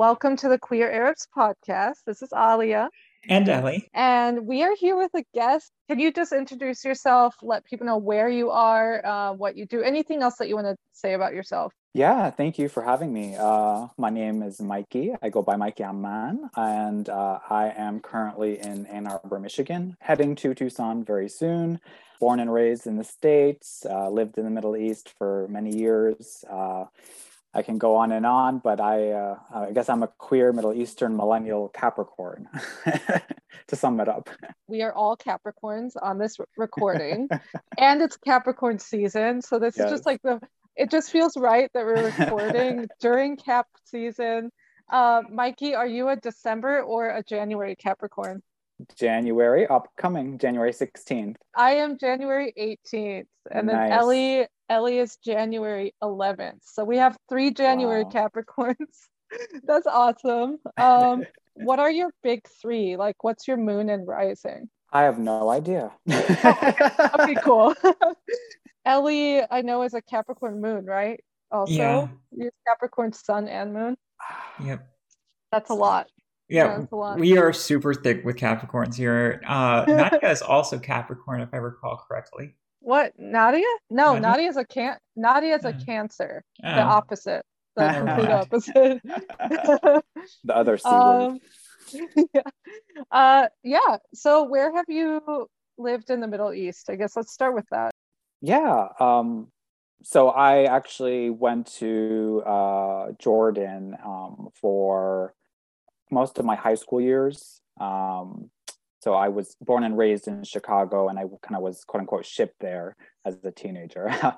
welcome to the Queer Arabs podcast. This is Alia. And Ellie. And we are here with a guest. Can you just introduce yourself, let people know where you are, uh, what you do, anything else that you want to say about yourself? Yeah, thank you for having me. Uh, my name is Mikey. I go by Mikey Amman, and uh, I am currently in Ann Arbor, Michigan, heading to Tucson very soon. Born and raised in the States, uh, lived in the Middle East for many years. I can go on and on, but I, uh, I guess I'm a queer Middle Eastern millennial Capricorn to sum it up. We are all Capricorns on this recording, and it's Capricorn season. So this yes. is just like the, it just feels right that we're recording during Cap season. Uh, Mikey, are you a December or a January Capricorn? January upcoming January 16th. I am January 18th and nice. then Ellie Ellie is January 11th. So we have 3 January wow. Capricorns. That's awesome. Um what are your big 3? Like what's your moon and rising? I have no idea. okay, cool. Ellie, I know is a Capricorn moon, right? Also, yeah. you're Capricorn sun and moon. Yep. That's a lot. Yeah, we are super thick with Capricorns here. Uh, Nadia is also Capricorn, if I recall correctly. What Nadia? No, Nadia? Nadia's a can. Nadia's a Cancer. Oh. The opposite. The complete opposite. the other C um, yeah. Uh, yeah. So, where have you lived in the Middle East? I guess let's start with that. Yeah. Um, so I actually went to uh, Jordan um, for most of my high school years. Um, so I was born and raised in Chicago, and I kind of was quote unquote shipped there as a teenager. uh,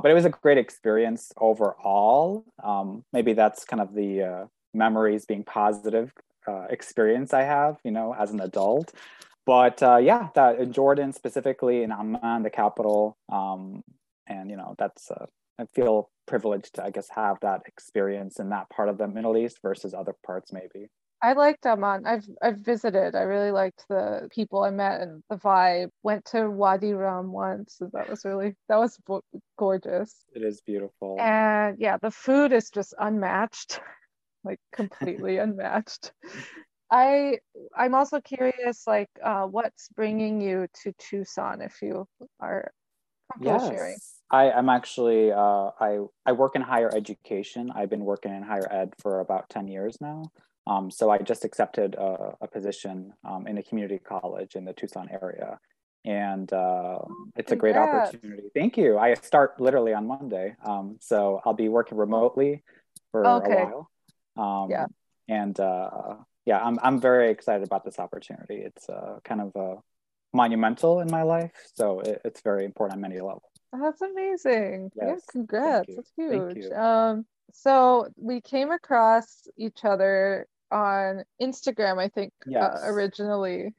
but it was a great experience overall. Um, maybe that's kind of the uh, memories being positive uh, experience I have, you know, as an adult. But uh, yeah, that in Jordan specifically in Amman, the capital, um, and you know that's uh, I feel privileged to I guess have that experience in that part of the Middle East versus other parts maybe. I liked Amman. I've I've visited. I really liked the people I met and the vibe. Went to Wadi Rum once. So that was really that was gorgeous. It is beautiful. And yeah, the food is just unmatched, like completely unmatched. I I'm also curious, like, uh, what's bringing you to Tucson? If you are comfortable yes. sharing. I, I'm actually uh, I I work in higher education. I've been working in higher ed for about ten years now. Um, so I just accepted a, a position um, in a community college in the Tucson area. And uh, it's a great opportunity. Thank you. I start literally on Monday. Um, so I'll be working remotely for okay. a while. Um, yeah. And uh, yeah, I'm, I'm very excited about this opportunity. It's uh, kind of uh, monumental in my life. So it, it's very important on many levels. That's amazing. Yes. Yeah, congrats. That's huge. Um, so we came across each other on Instagram, I think, uh, yes. uh, originally.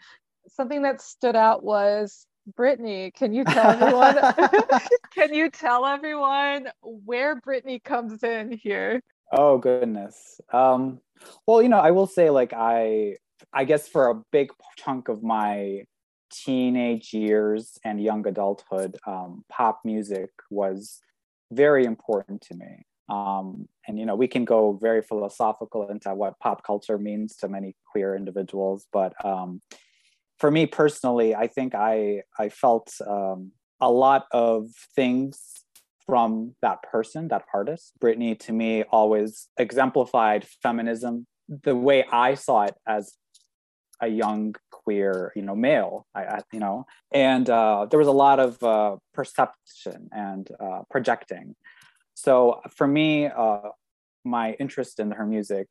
Something that stood out was Britney. Can you tell everyone? can you tell everyone where Britney comes in here? Oh goodness. Um, well, you know, I will say, like, I, I guess for a big chunk of my teenage years and young adulthood, um, pop music was very important to me. Um, and you know, we can go very philosophical into what pop culture means to many queer individuals, but um, for me personally, I think I I felt um, a lot of things from that person, that artist. Britney, to me, always exemplified feminism the way I saw it as a young queer, you know, male. I, I you know, and uh, there was a lot of uh, perception and uh, projecting so for me, uh, my interest in her music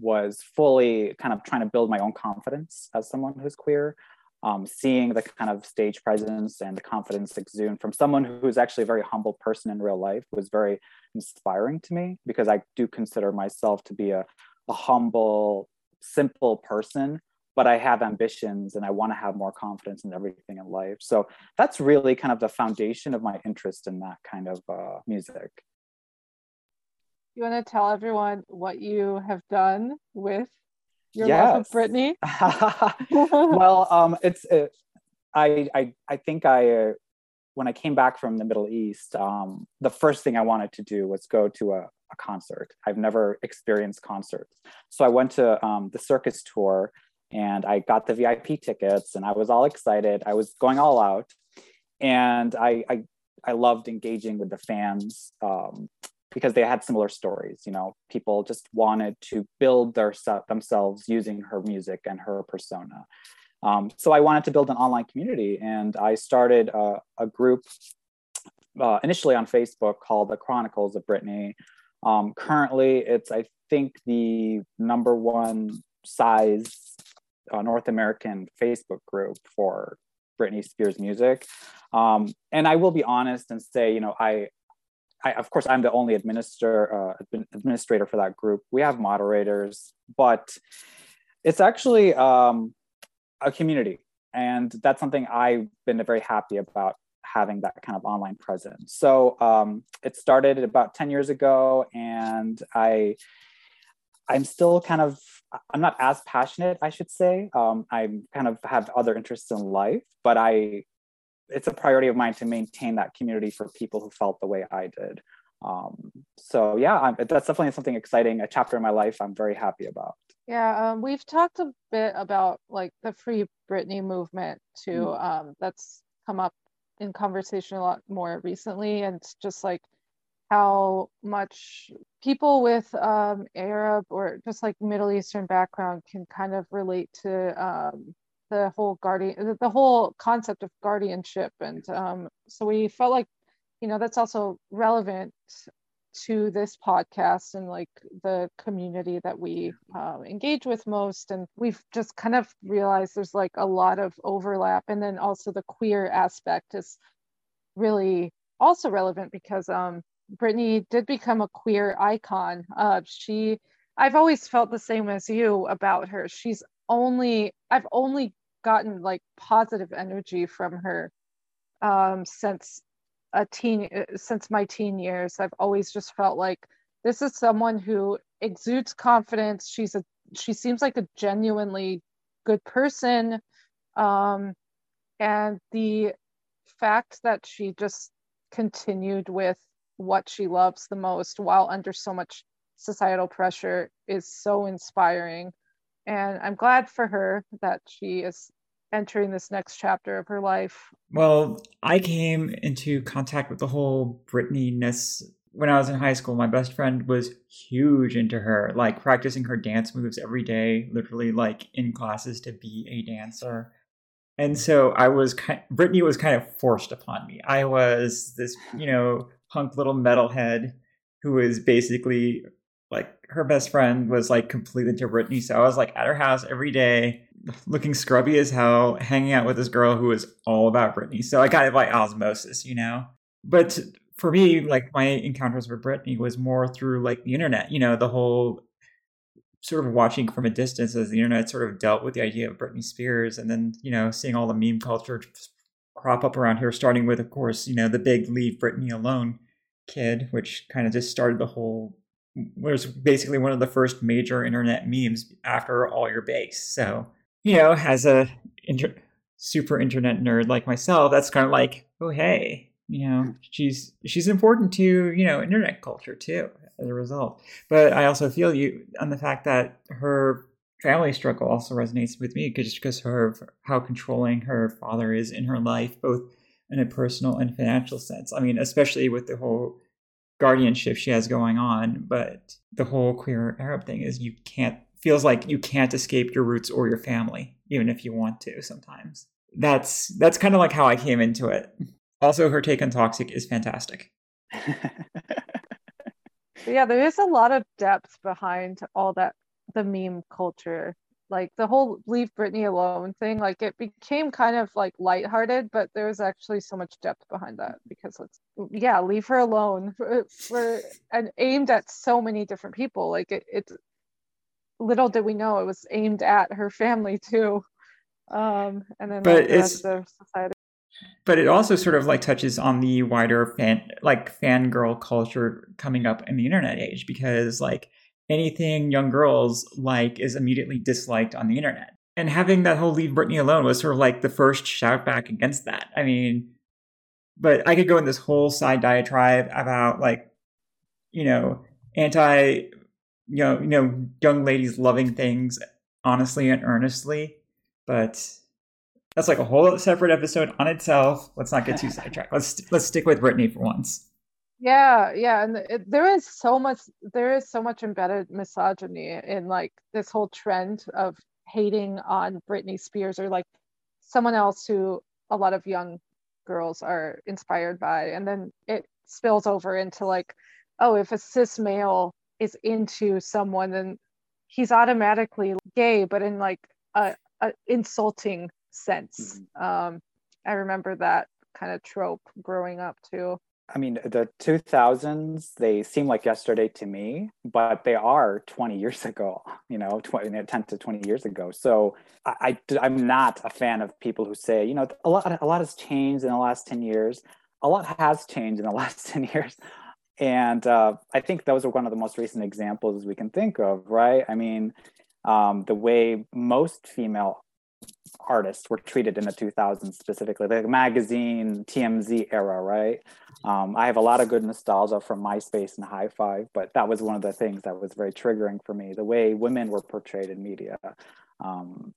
was fully kind of trying to build my own confidence as someone who's queer. Um, seeing the kind of stage presence and the confidence exude from someone who's actually a very humble person in real life was very inspiring to me because I do consider myself to be a, a humble, simple person, but I have ambitions and I want to have more confidence in everything in life. So that's really kind of the foundation of my interest in that kind of uh, music you want to tell everyone what you have done with your yes. love of Britney? well, um, it's uh, I, I I think I uh, when I came back from the Middle East, um, the first thing I wanted to do was go to a, a concert. I've never experienced concerts. So I went to um, the circus tour and I got the VIP tickets and I was all excited. I was going all out. And I, I, I loved engaging with the fans um, because they had similar stories. You know, people just wanted to build their themselves using her music and her persona. Um, so I wanted to build an online community, and I started a, a group uh, initially on Facebook called the Chronicles of Britney. Um, currently, it's I think the number one size uh, North American Facebook group for Britney Spears music. Um, and I will be honest and say, you know, I I, of course, I'm the only administrator uh, administrator for that group. We have moderators, but it's actually um, a community, and that's something I've been very happy about having that kind of online presence. So um, it started about ten years ago, and I I'm still kind of I'm not as passionate, I should say. Um, I kind of have other interests in life, but I it's a priority of mine to maintain that community for people who felt the way I did. Um, so yeah, I'm, that's definitely something exciting, a chapter in my life I'm very happy about. Yeah, um, we've talked a bit about like the Free Britney movement too. Mm. Um, that's come up in conversation a lot more recently, and just like how much people with um, Arab or just like Middle Eastern background can kind of relate to um, the whole guardian the whole concept of guardianship and um, so we felt like you know that's also relevant to this podcast and like the community that we uh, engage with most. And we've just kind of realized there's like a lot of overlap. And then also the queer aspect is really also relevant because um Britney did become a queer icon. Uh she I've always felt the same as you about her. She's only I've only gotten like positive energy from her um, since a teen uh, since my teen years. I've always just felt like this is someone who exudes confidence. She's a she seems like a genuinely good person. Um, and the fact that she just continued with what she loves the most while under so much societal pressure is so inspiring and I'm glad for her that she is entering this next chapter of her life. Well, I came into contact with the whole Britney ness when I was in high school. My best friend was huge into her, like practicing her dance moves every day, literally like in classes to be a dancer. And so I was kind Britney was kind of forced upon me. I was this, you know, punk little metalhead who was basically like her best friend was like completely into Britney. So I was like at her house every day, looking scrubby as hell, hanging out with this girl who was all about Britney. So I kind of like osmosis, you know? But for me, like my encounters with Britney was more through like the internet, you know, the whole sort of watching from a distance as the internet sort of dealt with the idea of Britney Spears and then, you know, seeing all the meme culture crop up around here, starting with, of course, you know, the big Leave Britney Alone kid, which kind of just started the whole was basically one of the first major internet memes after all your base. So, you know, as a inter- super internet nerd like myself, that's kind of like, oh hey, you know, she's she's important to you know internet culture too as a result. But I also feel you on the fact that her family struggle also resonates with me just because her how controlling her father is in her life, both in a personal and financial sense. I mean, especially with the whole guardianship she has going on, but the whole queer Arab thing is you can't feels like you can't escape your roots or your family, even if you want to sometimes. That's that's kind of like how I came into it. Also, her take on toxic is fantastic. yeah, there is a lot of depth behind all that the meme culture like the whole leave Britney alone thing, like it became kind of like lighthearted, but there was actually so much depth behind that because it's yeah, leave her alone for, for and aimed at so many different people. Like it, it's little did we know it was aimed at her family too. Um, and then but the it's, society. But it also sort of like touches on the wider fan like fangirl culture coming up in the internet age because like anything young girls like is immediately disliked on the internet. And having that whole leave Britney alone was sort of like the first shout back against that. I mean, but I could go in this whole side diatribe about like, you know, anti, you know, you know, young ladies loving things honestly and earnestly, but that's like a whole separate episode on itself. Let's not get too sidetracked. Let's let's stick with Britney for once. Yeah, yeah, and it, there is so much there is so much embedded misogyny in like this whole trend of hating on Britney Spears or like someone else who a lot of young girls are inspired by, and then it spills over into like, oh, if a cis male is into someone, then he's automatically gay, but in like a, a insulting sense. Mm-hmm. Um, I remember that kind of trope growing up too. I mean, the 2000s, they seem like yesterday to me, but they are 20 years ago, you know, 20, 10 to 20 years ago. So I, I, am not a fan of people who say, you know, a lot, a lot has changed in the last 10 years. A lot has changed in the last 10 years. And uh, I think those are one of the most recent examples we can think of, right? I mean, um, the way most female artists were treated in the 2000s specifically the magazine tmz era right? Um, i have a lot of good nostalgia from myspace and hi5, but that was one of the things that was very triggering for me the way women were portrayed in media. Um,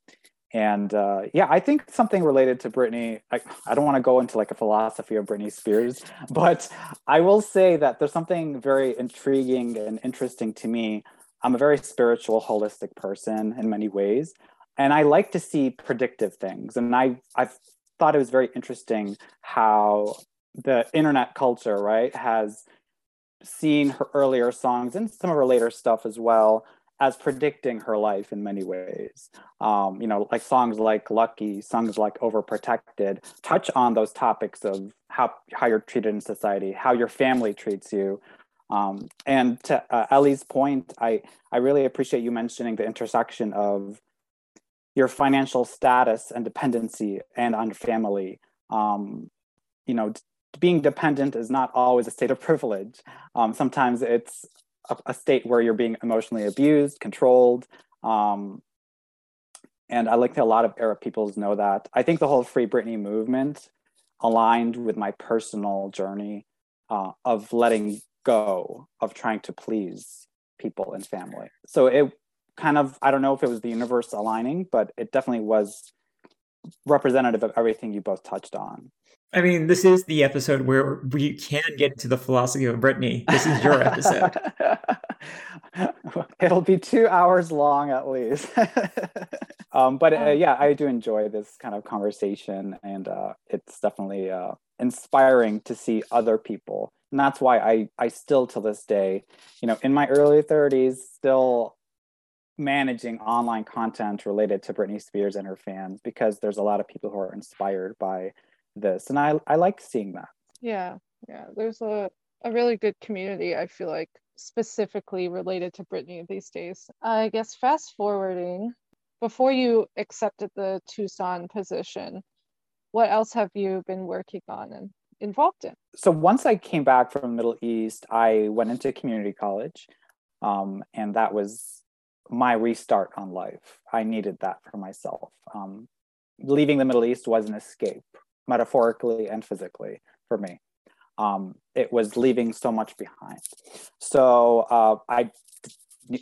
and uh, yeah i think something related to britney i, I don't want to go into like a philosophy of britney spears but i will say that there's something very intriguing and interesting to me. I'm a very spiritual holistic person in many ways and I like to see predictive things. And I I've thought it was very interesting how the internet culture, right, has seen her earlier songs and some of her later stuff as well as predicting her life in many ways. Um, you know, like songs like Lucky, songs like Overprotected touch on those topics of how, how you're treated in society, how your family treats you. Um, and to uh, Ellie's point, I, I really appreciate you mentioning the intersection of your financial status and dependency and on family. Um, you know, being dependent is not always a state of privilege. Um, sometimes it's a, a, state where you're being emotionally abused, controlled. Um, and I like that a lot of Arab peoples know that. I think the whole Free Britney movement aligned with my personal journey uh, of letting go of trying to please people and family. So it kind of I don't know if it was the universe aligning, but it definitely was representative of everything you both touched on. I mean, this is the episode where we can get into the philosophy of britney This is your episode. It'll be two hours long at least. um, but uh, yeah, I do enjoy this kind of conversation, and uh, it's definitely uh, inspiring to see other people. And that's why I, I still to this day, you know, in my early 30s, still managing online content related to Britney Spears and her fans because there's a lot of people who are inspired by this. And I, I like seeing that. Yeah. Yeah. There's a, a really good community, I feel like, specifically related to Britney these days. I guess fast forwarding, before you accepted the Tucson position, what else have you been working on and involved in? So once I came back from the Middle East, I went into community college. Um, and that was my restart on life. I needed that for myself. Um, leaving the Middle East was an escape, metaphorically and physically, for me. Um, it was leaving so much behind. So uh, I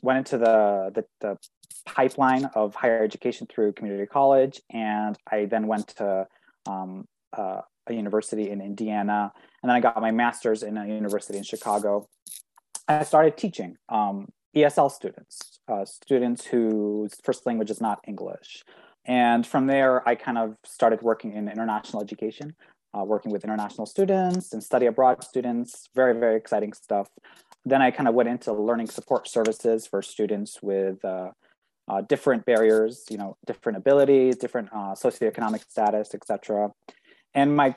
went into the, the, the pipeline of higher education through community college, and I then went to um, uh, a university in Indiana, and then I got my master's in a university in Chicago. I started teaching um, ESL students, uh, students whose first language is not English. And from there, I kind of started working in international education, uh, working with international students and study abroad students, very, very exciting stuff. Then I kind of went into learning support services for students with uh, uh different barriers, you know, different abilities, different uh, socioeconomic status, etc. And my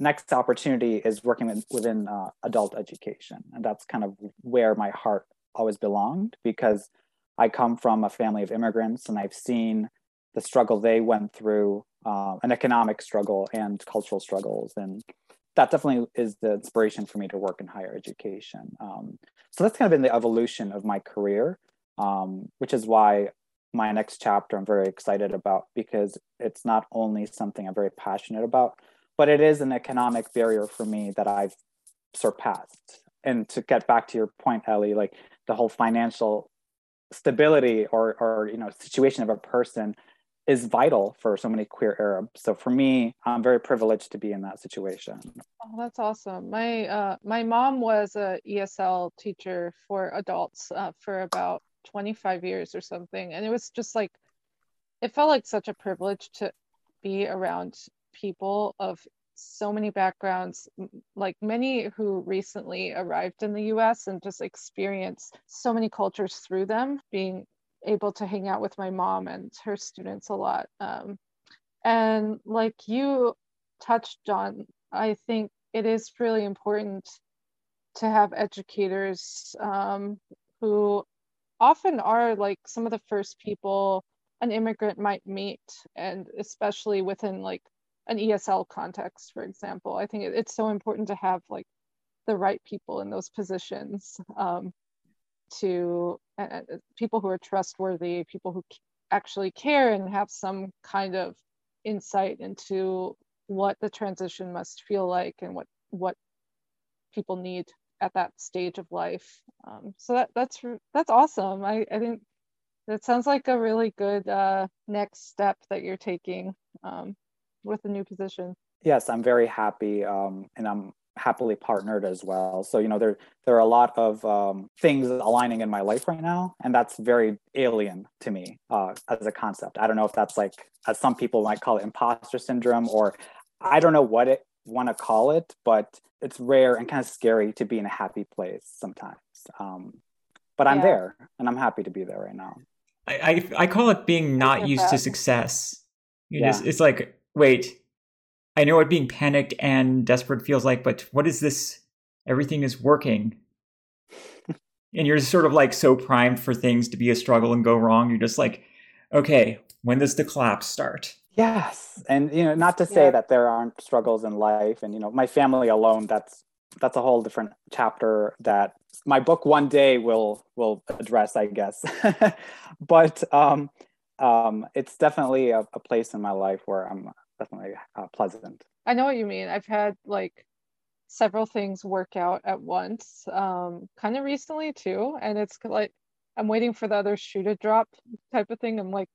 next opportunity is working with, within uh, adult education. And that's kind of where my heart always belonged because I come from a family of immigrants and I've seen the struggle they went through, uh, an economic struggle and cultural struggles. And that definitely is the inspiration for me to work in higher education. Um, so that's kind of been the evolution of my career, um, which is why my next chapter I'm very excited about because it's not only something I'm very passionate about, but it is an economic barrier for me that I've surpassed and to get back to your point, Ellie, like the whole financial stability or or you know situation of a person is vital for so many queer Arabs. So for me, I'm very privileged to be in that situation. Oh, that's awesome. My uh, my mom was a ESL teacher for adults uh, for about 25 years or something, and it was just like it felt like such a privilege to be around people of so many backgrounds, like many who recently arrived in the US and just experienced so many cultures through them, being able to hang out with my mom and her students a lot. Um, and like you touched on, I think it is really important to have educators um, who often are like some of the first people an immigrant might meet, and especially within like an ESL context, for example. I think it's so important to have like the right people in those positions. Um, to uh, people who are trustworthy, people who actually care and have some kind of insight into what the transition must feel like and what what people need at that stage of life. Um, so that that's that's awesome. I, I think that sounds like a really good uh, next step that you're taking um, with the new position. Yes, I'm very happy, um, and I'm happily partnered as well. So you know there there are a lot of um, things aligning in my life right now, and that's very alien to me uh, as a concept. I don't know if that's like as some people might call it imposter syndrome, or I don't know what it want to call it, but it's rare and kind of scary to be in a happy place sometimes. Um, but I'm yeah. there, and I'm happy to be there right now. I I, I call it being not used to success. You yeah. just it's like wait I know what being panicked and desperate feels like, but what is this? Everything is working. and you're sort of like so primed for things to be a struggle and go wrong. You're just like, okay, when does the collapse start? Yes. And you know, not to say yeah. that there aren't struggles in life and you know, my family alone, that's that's a whole different chapter that my book one day will will address, I guess. but um um it's definitely a, a place in my life where I'm definitely uh, pleasant. I know what you mean. I've had like several things work out at once, um, kind of recently too, and it's like I'm waiting for the other shoe to drop type of thing. I'm like,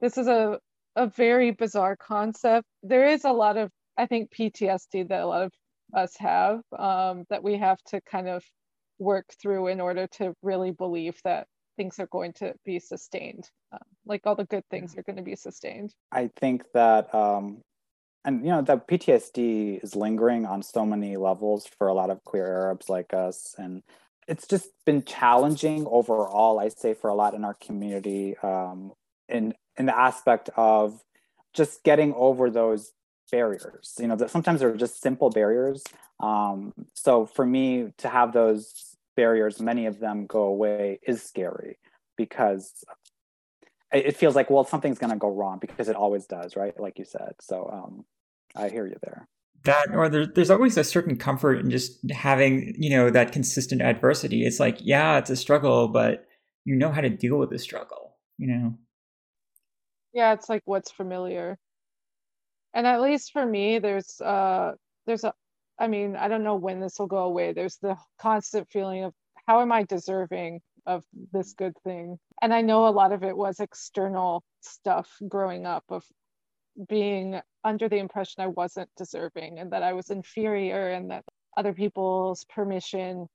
this is a a very bizarre concept. There is a lot of I think PTSD that a lot of us have um, that we have to kind of work through in order to really believe that things are going to be sustained. Um, like all the good things are going to be sustained. I think that, um, and you know, that PTSD is lingering on so many levels for a lot of queer Arabs like us, and it's just been challenging overall. I say for a lot in our community, um, in in the aspect of just getting over those barriers. You know, that sometimes they're just simple barriers. Um, so for me to have those barriers, many of them go away, is scary because it feels like well something's going to go wrong because it always does right? Like you said. So um, i hear you there. That or there, there's always a certain comfort in just having you know that consistent adversity. It's like yeah it's a struggle but you know how to deal with the struggle you know? Yeah it's like what's familiar. And at least for me there's uh there's a i mean i don't know when this will go away. There's the constant feeling of how am i deserving of this good thing. And I know a lot of it was external stuff growing up of being under the impression I wasn't deserving and that I was inferior and that other people's permission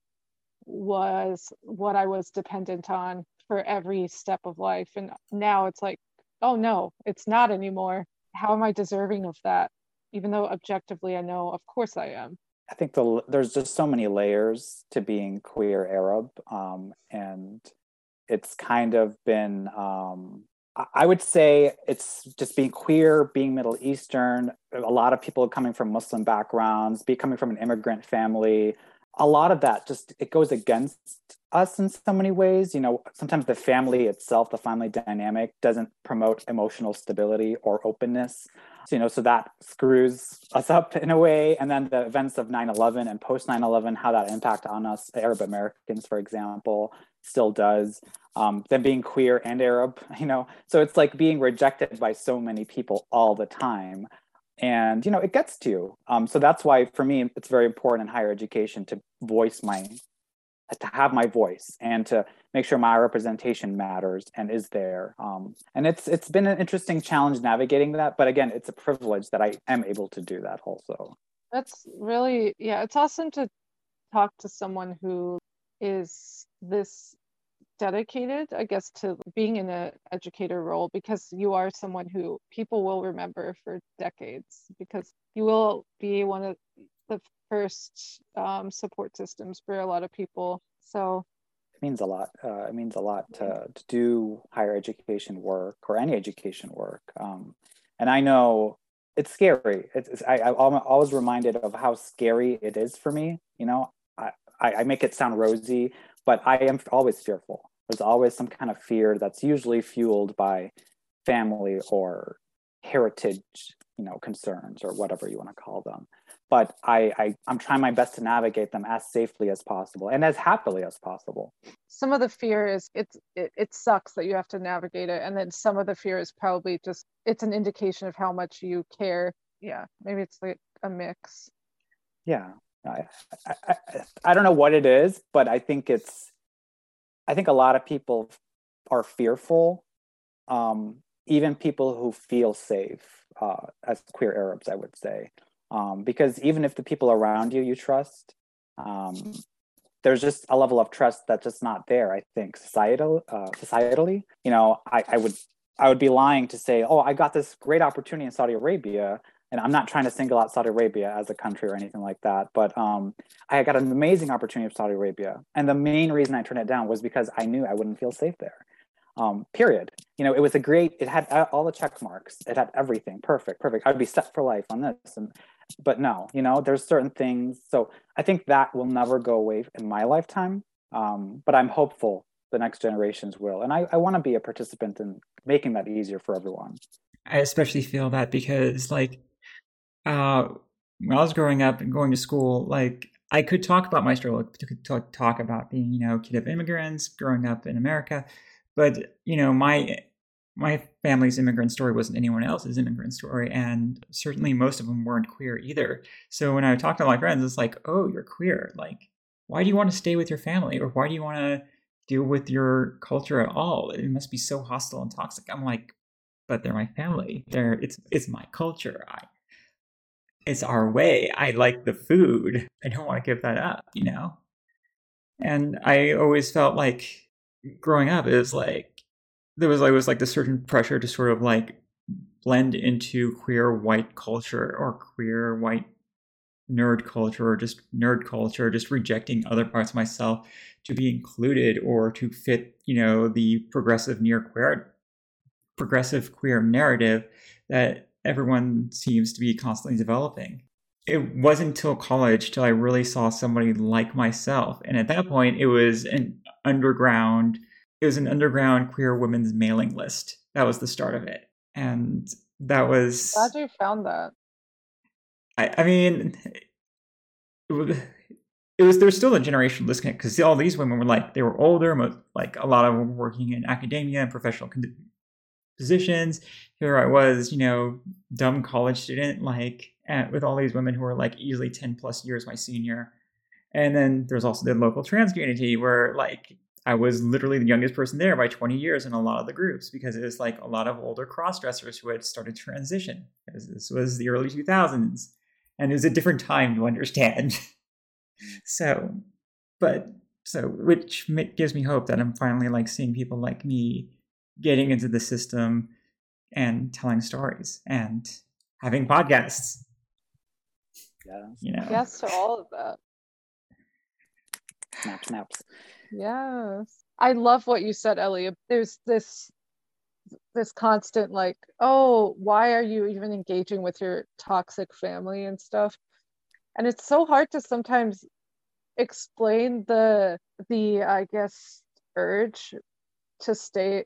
was what I was dependent on for every step of life. And now it's like, oh no, it's not anymore. How am I deserving of that? Even though objectively I know, of course I am. I think the, there's just so many layers to being queer Arab, um, and it's kind of been. Um, I would say it's just being queer, being Middle Eastern. A lot of people coming from Muslim backgrounds, be coming from an immigrant family. A lot of that just it goes against us in so many ways. You know, sometimes the family itself, the family dynamic, doesn't promote emotional stability or openness. So, you know, so that screws us up in a way. And then the events of 9-11 and post 9-11, how that impact on us, Arab Americans, for example, still does. Um, them being queer and Arab, you know, so it's like being rejected by so many people all the time. and you know it gets to you um, so that's why for me it's very important in higher education to voice my to have my voice and to make sure my representation matters and is there. Um, and it's it's been an interesting challenge navigating that but again it's a privilege that i am able to do that also. That's really yeah it's awesome to talk to someone who is this dedicated i guess to being in an educator role because you are someone who people will remember for decades because you will be one of the first um, support systems for a lot of people. So it means a lot uh, it means a lot to, to do higher education work or any education work. Um, and i know it's scary. It's, it's I, i'm always reminded of how scary it is for me you know? I, I make it sound rosy but I am always fearful. There's always some kind of fear that's usually fueled by family or heritage, you know, concerns or whatever you want to call them. But I, I I'm trying my best to navigate them as safely as possible and as happily as possible. Some of the fear is it's it, it sucks that you have to navigate it, and then some of the fear is probably just it's an indication of how much you care. Yeah, maybe it's like a mix. Yeah, I, I, I don't know what it is, but I think it's, I think a lot of people are fearful, um, even people who feel safe uh, as queer Arabs, I would say, um, because even if the people around you you trust, um, there's just a level of trust that's just not there. I think societal, uh, societally, you know, I, I would I would be lying to say, oh, I got this great opportunity in Saudi Arabia and I'm not trying to single out Saudi Arabia as a country or anything like that, but um, I got an amazing opportunity of Saudi Arabia, and the main reason I turned it down was because I knew I wouldn't feel safe there. Um, period. You know, it was a great. It had all the check marks. It had everything. Perfect, perfect. I'd be set for life on this, and but no, you know, there's certain things. So I think that will never go away in my lifetime. Um, but I'm hopeful the next generations will, and I, I want to be a participant in making that easier for everyone. I especially feel that because like uh, when I was growing up and going to school, like I could talk about my struggle, could talk about being, you know, kid of immigrants, growing up in America, but you know, my my family's immigrant story wasn't anyone else's immigrant story, and certainly most of them weren't queer either. So when I talk to my friends, it's like, oh, you're queer. Like, why do you want to stay with your family, or why do you want to deal with your culture at all? It must be so hostile and toxic. I'm like, but they're my family. They're it's it's my culture. I it's our way. I like the food. I don't want to give that up, you know? And I always felt like growing up, it was like, there was always like this certain pressure to sort of like blend into queer white culture or queer white nerd culture or just nerd culture, just rejecting other parts of myself to be included or to fit, you know, the progressive near queer progressive queer narrative that everyone seems to be constantly developing. It wasn't until college till I really saw somebody like myself. And at that point, it was an underground, it was an underground queer women's mailing list. That was the start of it. And that was. Glad you found that. I, I mean, it was, it was there's still a generational disconnect because all these women were like they were older, most, like a lot of them were working in academia and professional con- positions. Here I was, you know, dumb college student, like at, with all these women who were like easily 10 plus years my senior. And then there's also the local trans community where like I was literally the youngest person there by 20 years in a lot of the groups because it was like a lot of older cross dressers who had started to transition. Because this was the early 2000s and it was a different time to understand. so, but so which gives me hope that I'm finally like seeing people like me getting into the system and telling stories and having podcasts. Yeah. You know. Yes to all of that. Snap snaps. Yes. I love what you said, Ellie. There's this this constant like, oh, why are you even engaging with your toxic family and stuff? And it's so hard to sometimes explain the the I guess urge to stay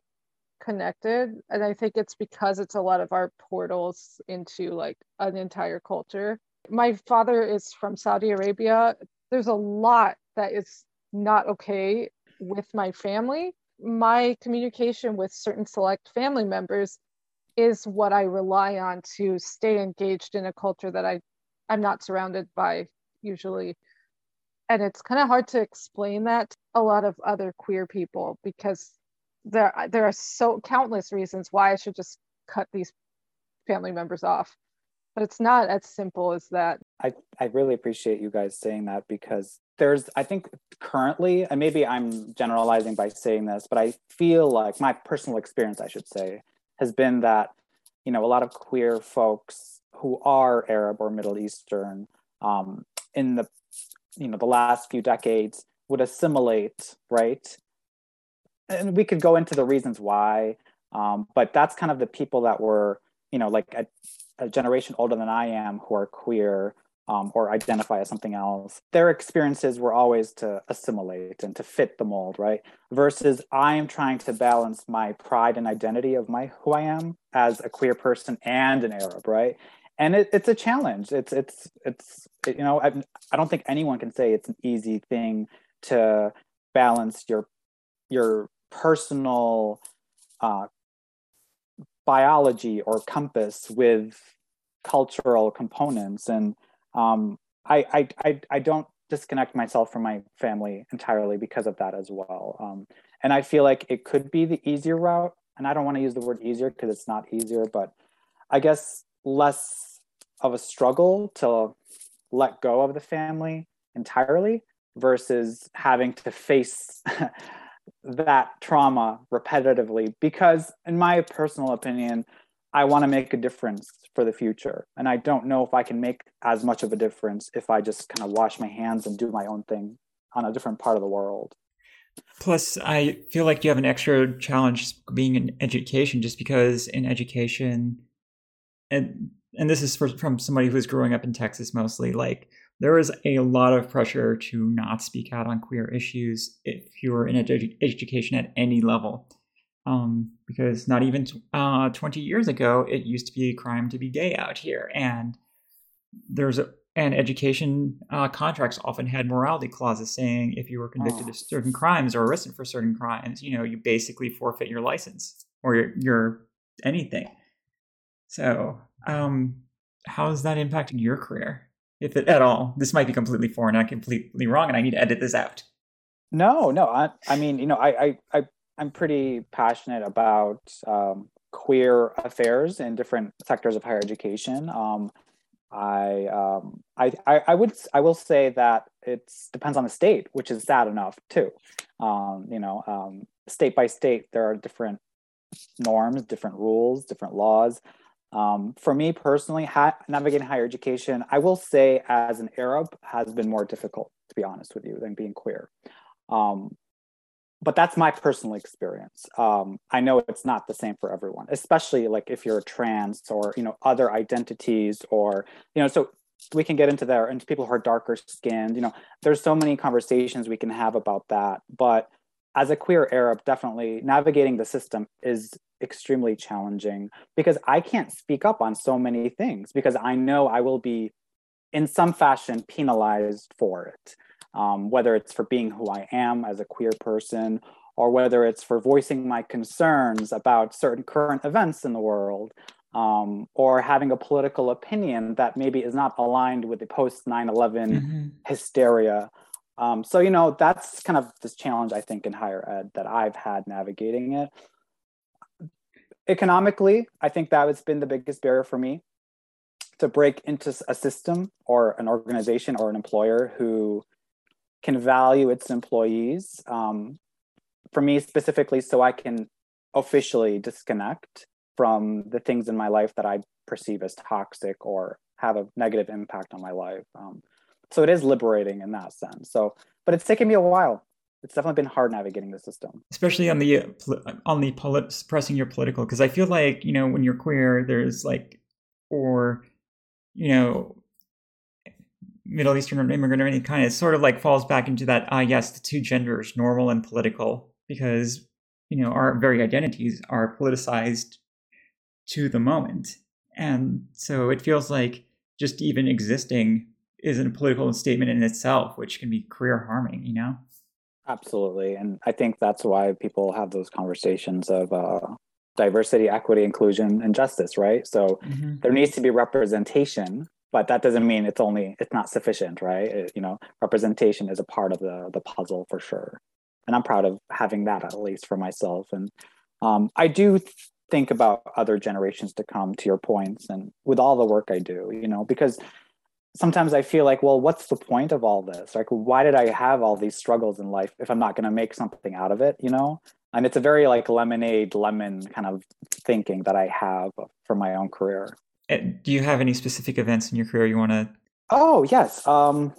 connected and i think it's because it's a lot of our portals into like an entire culture my father is from saudi arabia there's a lot that is not okay with my family my communication with certain select family members is what I rely on to stay engaged in a culture that I I'm not surrounded by usually. And it's kind of hard to explain that to a lot of other queer people because there there are so countless reasons why I should just cut these family members off. But it's not as simple as that. I, I really appreciate you guys saying that because there's I think currently, and maybe I'm generalizing by saying this, but I feel like my personal experience, I should say, has been that you know a lot of queer folks who are Arab or Middle Eastern um, in the you know the last few decades would assimilate right and we could go into the reasons why um, but that's kind of the people that were you know like a, a generation older than i am who are queer um, or identify as something else their experiences were always to assimilate and to fit the mold right? Versus i am trying to balance my pride and identity of my who i am as a queer person and an arab right? And it, it's a challenge. It's it's it's you know I, I don't think anyone can say it's an easy thing to balance your your personal uh, biology or compass with cultural components. And um, I, I, I i don't disconnect myself from my family entirely because of that as well. Um, and i feel like it could be the easier route and i don't want to use the word easier because it's not easier but i guess less of a struggle to let go of the family entirely versus having to face that trauma repetitively because in my personal opinion i want to make a difference for the future. And i don't know if i can make as much of a difference if i just kind of wash my hands and do my own thing on a different part of the world. Plus i feel like you have an extra challenge being in education just because in education and and this is for, from somebody who's growing up in texas mostly like there is a lot of pressure to not speak out on queer issues if you're in edu- education at any level. Um, because not even t- uh, 20 years ago, it used to be a crime to be gay out here. And there's a, and education uh, contracts often had morality clauses saying if you were convicted oh. of certain crimes or arrested for certain crimes, you know, you basically forfeit your license or your, your anything. So, um, how has that impacted your career? If it, at all. This might be completely foreign and completely wrong, and I need to edit this out. No, no. I, I mean, you know, I, I, I I'm pretty passionate about um, queer affairs in different sectors of higher education. Um, I, um, I, I, I would, I will say that it depends on the state, which is sad enough too. Um, you know, um, state by state, there are different norms, different rules, different laws. Um, for me personally, ha- navigating higher education, I will say as an Arab has been more difficult, to be honest with you, than being queer. Um, but that's my personal experience. Um, I know it's not the same for everyone, especially like if you're trans or you know other identities or you know. So we can get into there into people who are darker skinned. You know, there's so many conversations we can have about that. But as a queer Arab, definitely navigating the system is extremely challenging because I can't speak up on so many things because I know I will be in some fashion penalized for it. Um, whether it's for being who I am as a queer person or whether it's for voicing my concerns about certain current events in the world um, or having a political opinion that maybe is not aligned with the post 9 11 mm-hmm. hysteria. Um, so, you know, that's kind of this challenge, I think, in higher ed that I've had navigating it economically, I think that has been the biggest barrier for me to break into a system or an organization or an employer who can value its employees. Um, for me specifically, so I can officially disconnect from the things in my life that I perceive as toxic or have a negative impact on my life. Um, so it is liberating in that sense. So, but it's taken me a while it's definitely been hard navigating the system. Especially on the on the polit- suppressing your political because i feel like you know when you're queer there's like or you know middle eastern or immigrant or any kind it sort of like falls back into that ah yes the two genders normal and political because you know our very identities are politicized to the moment. And so it feels like just even existing is a political statement in itself which can be career harming you know Absolutely. And I think that's why people have those conversations of, uh, diversity, equity, inclusion, and justice, right? So mm-hmm. there needs to be representation, but that doesn't mean it's only it's not sufficient, right? It, you know, representation is a part of the the puzzle for sure, and I'm proud of having that at least for myself. And um, I do think about other generations to come. To your points, and with all the work I do, you know, because sometimes I feel like, well, what's the point of all this? Like, why did I have all these struggles in life if I'm not going to make something out of it? You know, and it's a very like lemonade lemon kind of thinking that I have for my own career. Do you have any specific events in your career you want to? Oh yes, um,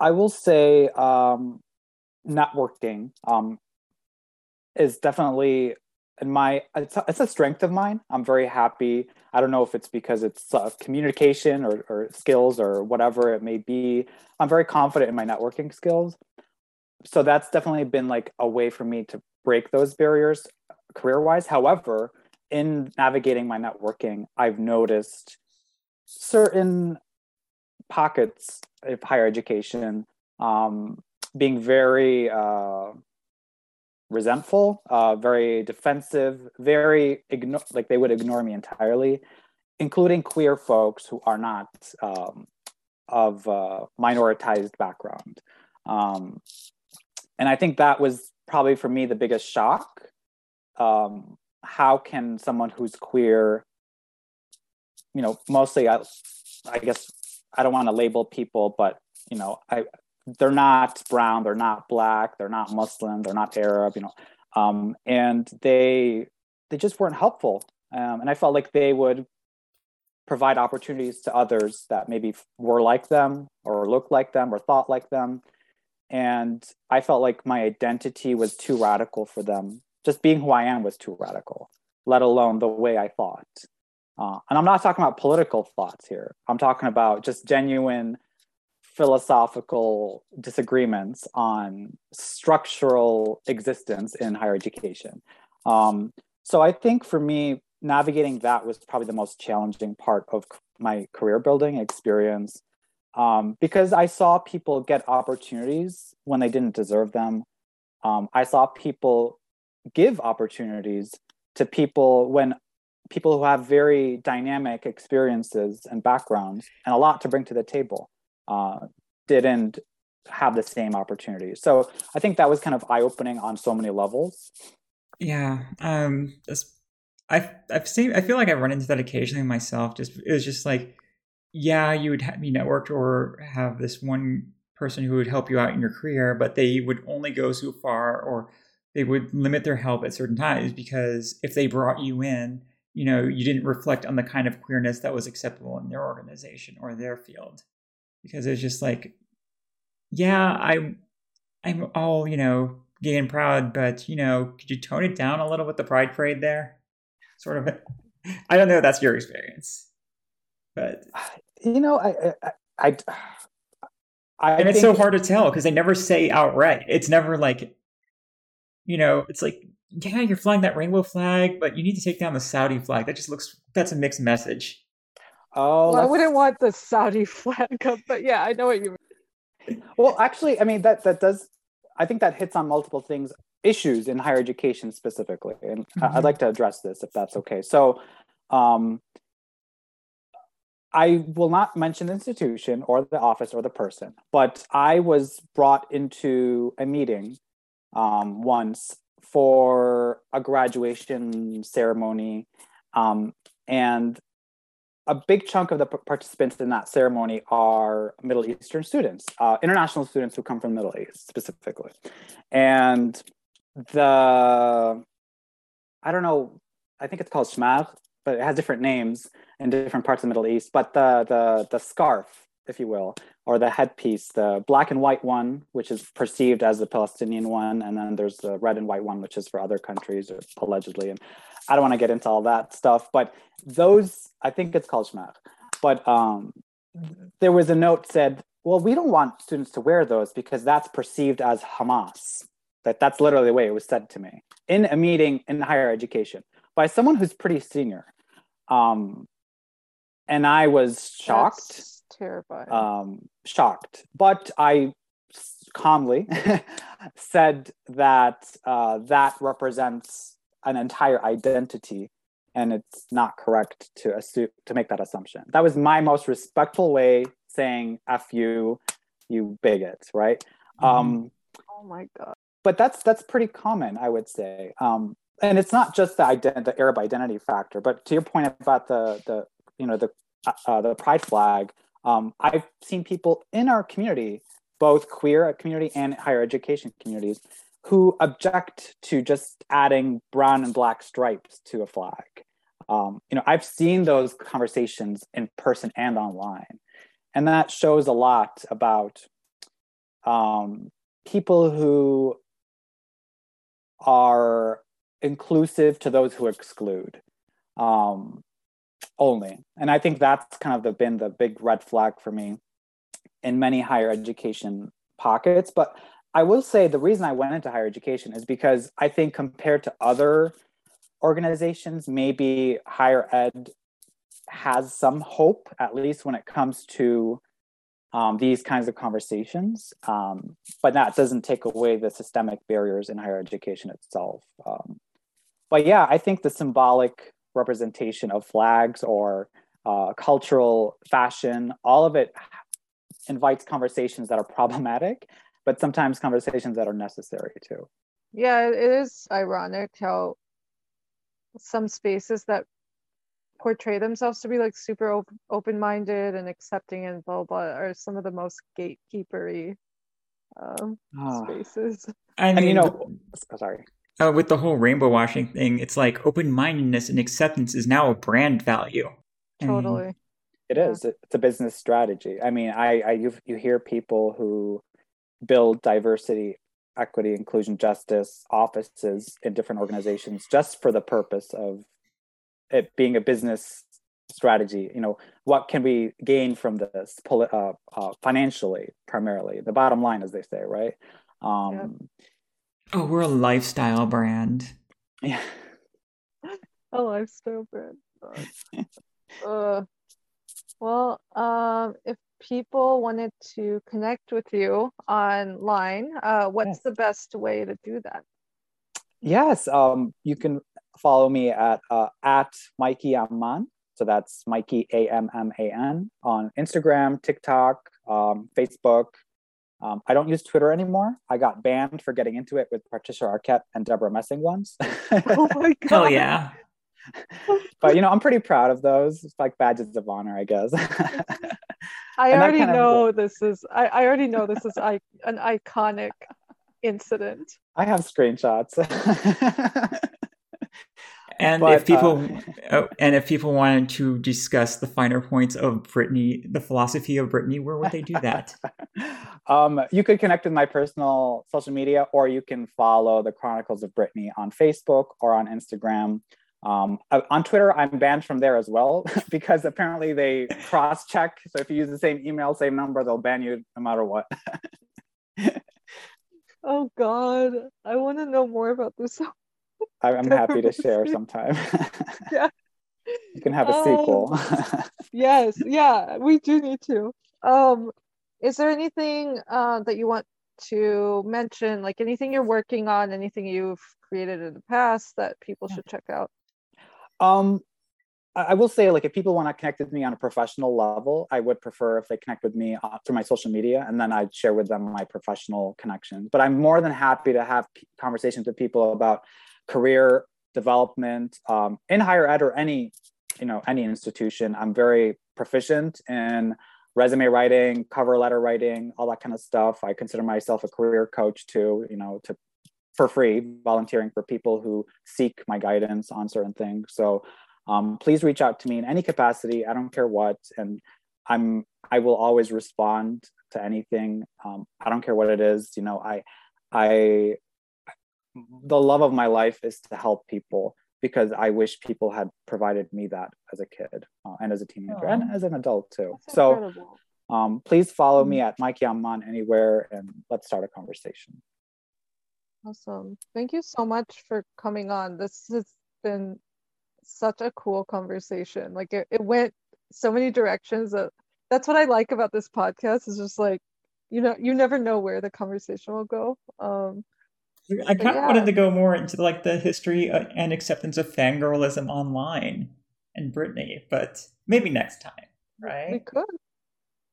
I will say um, networking um, is definitely in my it's a, it's a, strength of mine. I'm very happy. I don't know if it's because it's uh, communication or, or skills or whatever it may be. I'm very confident in my networking skills so that's definitely been like a way for me to break those barriers career wise however in navigating my networking i've noticed certain pockets of higher education um, being very uh, resentful uh, very defensive very ignore like they would ignore me entirely including queer folks who are not um, of uh, minoritized background um, and I think that was probably for me the biggest shock. Um, how can someone who's queer, you know, mostly I, I guess I don't want to label people, but you know, I they're not brown, they're not black, they're not Muslim, they're not Arab, you know, um, and they they just weren't helpful. Um, and I felt like they would provide opportunities to others that maybe were like them or looked like them or thought like them and i felt like my identity was too radical for them just being who i am was too radical let alone the way i thought uh, and i'm not talking about political thoughts here i'm talking about just genuine philosophical disagreements on structural existence in higher education um, so i think for me navigating that was probably the most challenging part of my career building experience um, because I saw people get opportunities when they didn't deserve them. Um, I saw people give opportunities to people when people who have very dynamic experiences and backgrounds and a lot to bring to the table uh, didn't have the same opportunities. So I think that was kind of eye opening on so many levels. Yeah, um, I've I've seen. I feel like I've run into that occasionally myself. Just it was just like yeah, you would be networked or have this one person who would help you out in your career, but they would only go so far or they would limit their help at certain times because if they brought you in, you know, you didn't reflect on the kind of queerness that was acceptable in their organization or their field. Because it's just like, yeah, I I'm all, you know, gay and proud, but you know, could you tone it down a little with the pride parade there? Sort of I don't know if that's your experience. But you know, I, I, I, I and it's so hard to tell because they never say outright. It's never like, you know, it's like, yeah, you're flying that rainbow flag, but you need to take down the Saudi flag. That just looks that's a mixed message. Oh, well, I wouldn't want the Saudi flag up, but yeah, I know what you mean. Well, actually, I mean that that does. I think that hits on multiple things, issues in higher education specifically, and mm-hmm. I'd like to address this if that's okay. So, um, I will not mention the institution or the office or the person, but I was brought into a meeting um, once for a graduation ceremony. Um, and a big chunk of the participants in that ceremony are Middle Eastern students, uh, international students who come from the Middle East specifically. And the, I don't know, I think it's called Shmagh, but it has different names in different parts of the Middle East. But the the the scarf, if you will, or the headpiece, the black and white one, which is perceived as the Palestinian one, and then there's the red and white one, which is for other countries, allegedly. And I don't want to get into all that stuff, but those, I think it's called shmagh. But um, there was a note said, well, we don't want students to wear those because that's perceived as Hamas. That that's literally the way it was said to me in a meeting in higher education by someone who's pretty senior. Um, and I was shocked. That's terrifying. Um, shocked. But I calmly said that uh, that represents an entire identity and it's not correct to assume to make that assumption that was my most respectful way saying f you you bigot right mm-hmm. um oh my god but that's that's pretty common i would say um and it's not just the ident- the arab identity factor but to your point about the the you know the uh, uh the pride flag um i've seen people in our community both queer community and higher education communities who object to just adding brown and black stripes to a flag. Um, you know, I've seen those conversations in person and online, and that shows a lot about um, people who are inclusive to those who exclude um, only. And I think that's kind of the, been the big red flag for me in many higher education pockets. But I will say the reason I went into higher education is because I think compared to other organizations, maybe higher ed has some hope, at least when it comes to um, these kinds of conversations. Um, but that doesn't take away the systemic barriers in higher education itself. Um, but yeah, I think the symbolic representation of flags or uh, cultural fashion, all of it invites conversations that are problematic but sometimes conversations that are necessary too. Yeah, it is ironic how some spaces that portray themselves to be like super op- open-minded and accepting and blah blah are some of the most gatekeepery um, oh. spaces. I mean, and, you know, oh, sorry. Uh, with the whole rainbow washing thing, it's like open-mindedness and acceptance is now a brand value. Totally. It is. It's a business strategy. I mean, I, I you you hear people who build diversity, equity, inclusion, justice offices in different organizations just for the purpose of it being a business strategy. You know, what can we gain from this uh, uh, financially, primarily? The bottom line, as they say, right? Um, yeah. Oh, we're a lifestyle brand. Yeah. a lifestyle brand. uh, well, um, if people wanted to connect with you online, uh, what's yes. the best way to do that? Yes, um, you can follow me at uh, at Mikey Amman. So that's Mikey A M M A N on Instagram, TikTok, um, Facebook. Um, I don't use Twitter anymore. I got banned for getting into it with Patricia Arquette and Debra Messing once. oh my god! Hell yeah! but you know, I'm pretty proud of those. It's like badges of honor, I guess. I already know of... this is. I, I already know this is I, an iconic incident. I have screenshots. and but, if people uh, oh, and if people wanted to discuss the finer points of Britney, the philosophy of Britney, where would they do that? um, you could connect with my personal social media, or you can follow the Chronicles of Britney on Facebook or on Instagram. Um, uh, on Twitter, I'm banned from there as well because apparently they cross check. So if you use the same email, same number, they'll ban you no matter what. oh God, I want to know more about this. I'm happy to share sometime. yeah. You can have a um, sequel. yes, yeah, we do need to. Um, is there anything uh, that you want to mention, like anything you're working on, anything you've created in the past that people should check out? Um, I will say, like, if people want to connect with me on a professional level, I would prefer if they connect with me uh, through my social media, and then I'd share with them my professional connections. But I'm more than happy to have conversations with people about career development um, in higher ed or any, you know, any institution. I'm very proficient in resume writing, cover letter writing, all that kind of stuff. I consider myself a career coach too, you know, to for free, volunteering for people who seek my guidance on certain things. So um, please reach out to me in any capacity. I don't care what, and I'm I will always respond to anything. Um, I don't care what it is. You know, I I the love of my life is to help people because I wish people had provided me that as a kid uh, and as a teenager and as an adult too. That's so um, please follow me mm-hmm. at Mikey Amman anywhere and let's start a conversation. Awesome. Thank you so much for coming on. This has been such a cool conversation. Like it, it went so many directions that that's what I like about this podcast is just like you know you never know where the conversation will go. Um I kind of yeah. wanted to go more into like the history uh, and acceptance of fangirlism online and Britney, but maybe next time, right? We could.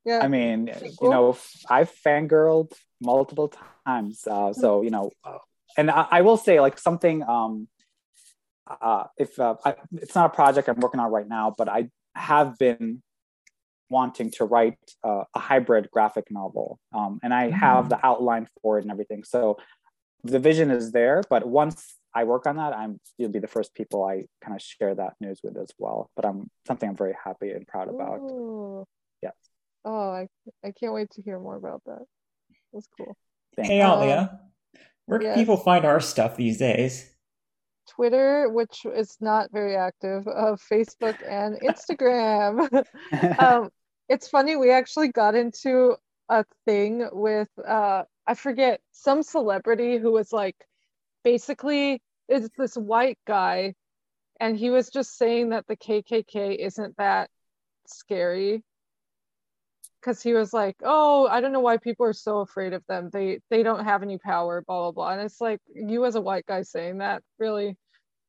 Yeah. I mean, you know, I've fangirled multiple times. Uh, so, you know, and I, I, will say like something, um, uh, if uh, I, it's not a project I'm working on right now, but I have been wanting to write uh, a hybrid graphic novel. Um, and I have the outline for it and everything. So the vision is there, but once I work on that, I'm you'll be the first people I kind of share that news with as well. But I'm something I'm very happy and proud about. Ooh. Yes. Oh, I I can't wait to hear more about that. That's cool. Thanks. Hey Alia, um, where can yes. people find our stuff these days? Twitter, which is not very active, of uh, Facebook and Instagram. um, it's funny, we actually got into a thing with uh, I forget some celebrity who was like basically it's this white guy and he was just saying that the KKK isn't that scary because he was like, "Oh, I don't know why people are so afraid of them. They they don't have any power, blah blah blah." And it's like you as a white guy saying that, really.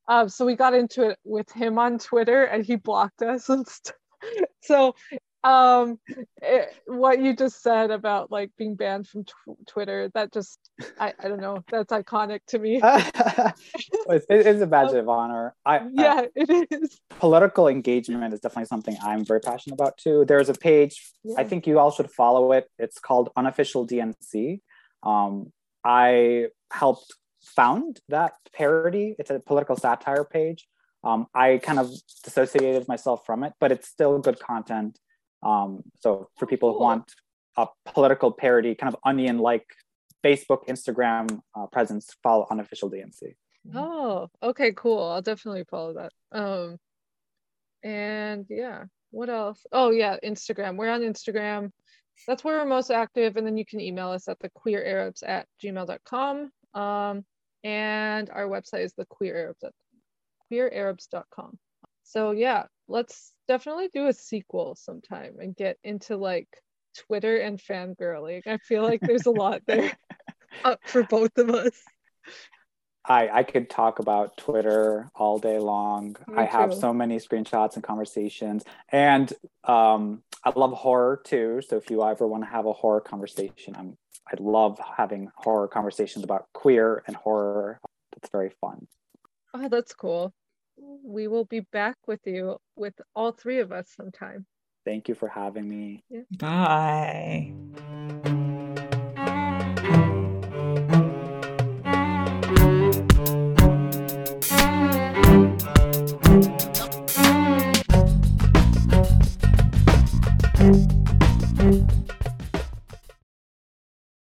Um, so we got into it with him on Twitter, and he blocked us and stuff. so um it, what you just said about like being banned from tw- twitter that just I, I don't know. That's iconic to me. It's, it's, a badge um, of honor. I yeah it is. Political engagement is definitely something i'm very passionate about too. There's a page yeah. i think you all should follow it. It's called unofficial dnc um, i helped found that parody. It's a political satire page. Um, I kind of dissociated myself from it, but it's still good content. Um, so for people cool. who want a political parody, kind of onion like Facebook, Instagram uh, presence, follow unofficial DNC. Oh, okay, cool. I'll definitely follow that. Um, and yeah, what else? Oh yeah, Instagram. We're on Instagram. That's where we're most active. And then you can email us at the queerarabs at gmail.com. Um, and our website is the queerarabs at queerarabs.com. So yeah, let's definitely do a sequel sometime and get into like Twitter and fangirling. I feel like there's a lot there up for both of us. I, I could talk about Twitter all day long. Me I have so many screenshots and conversations. And um, I love horror too. So if you ever want to have a horror conversation, I'm I love having horror conversations about queer and horror. It's very fun. Oh, that's cool we will be back with you with all three of us sometime. Thank you for having me. Yeah. Bye.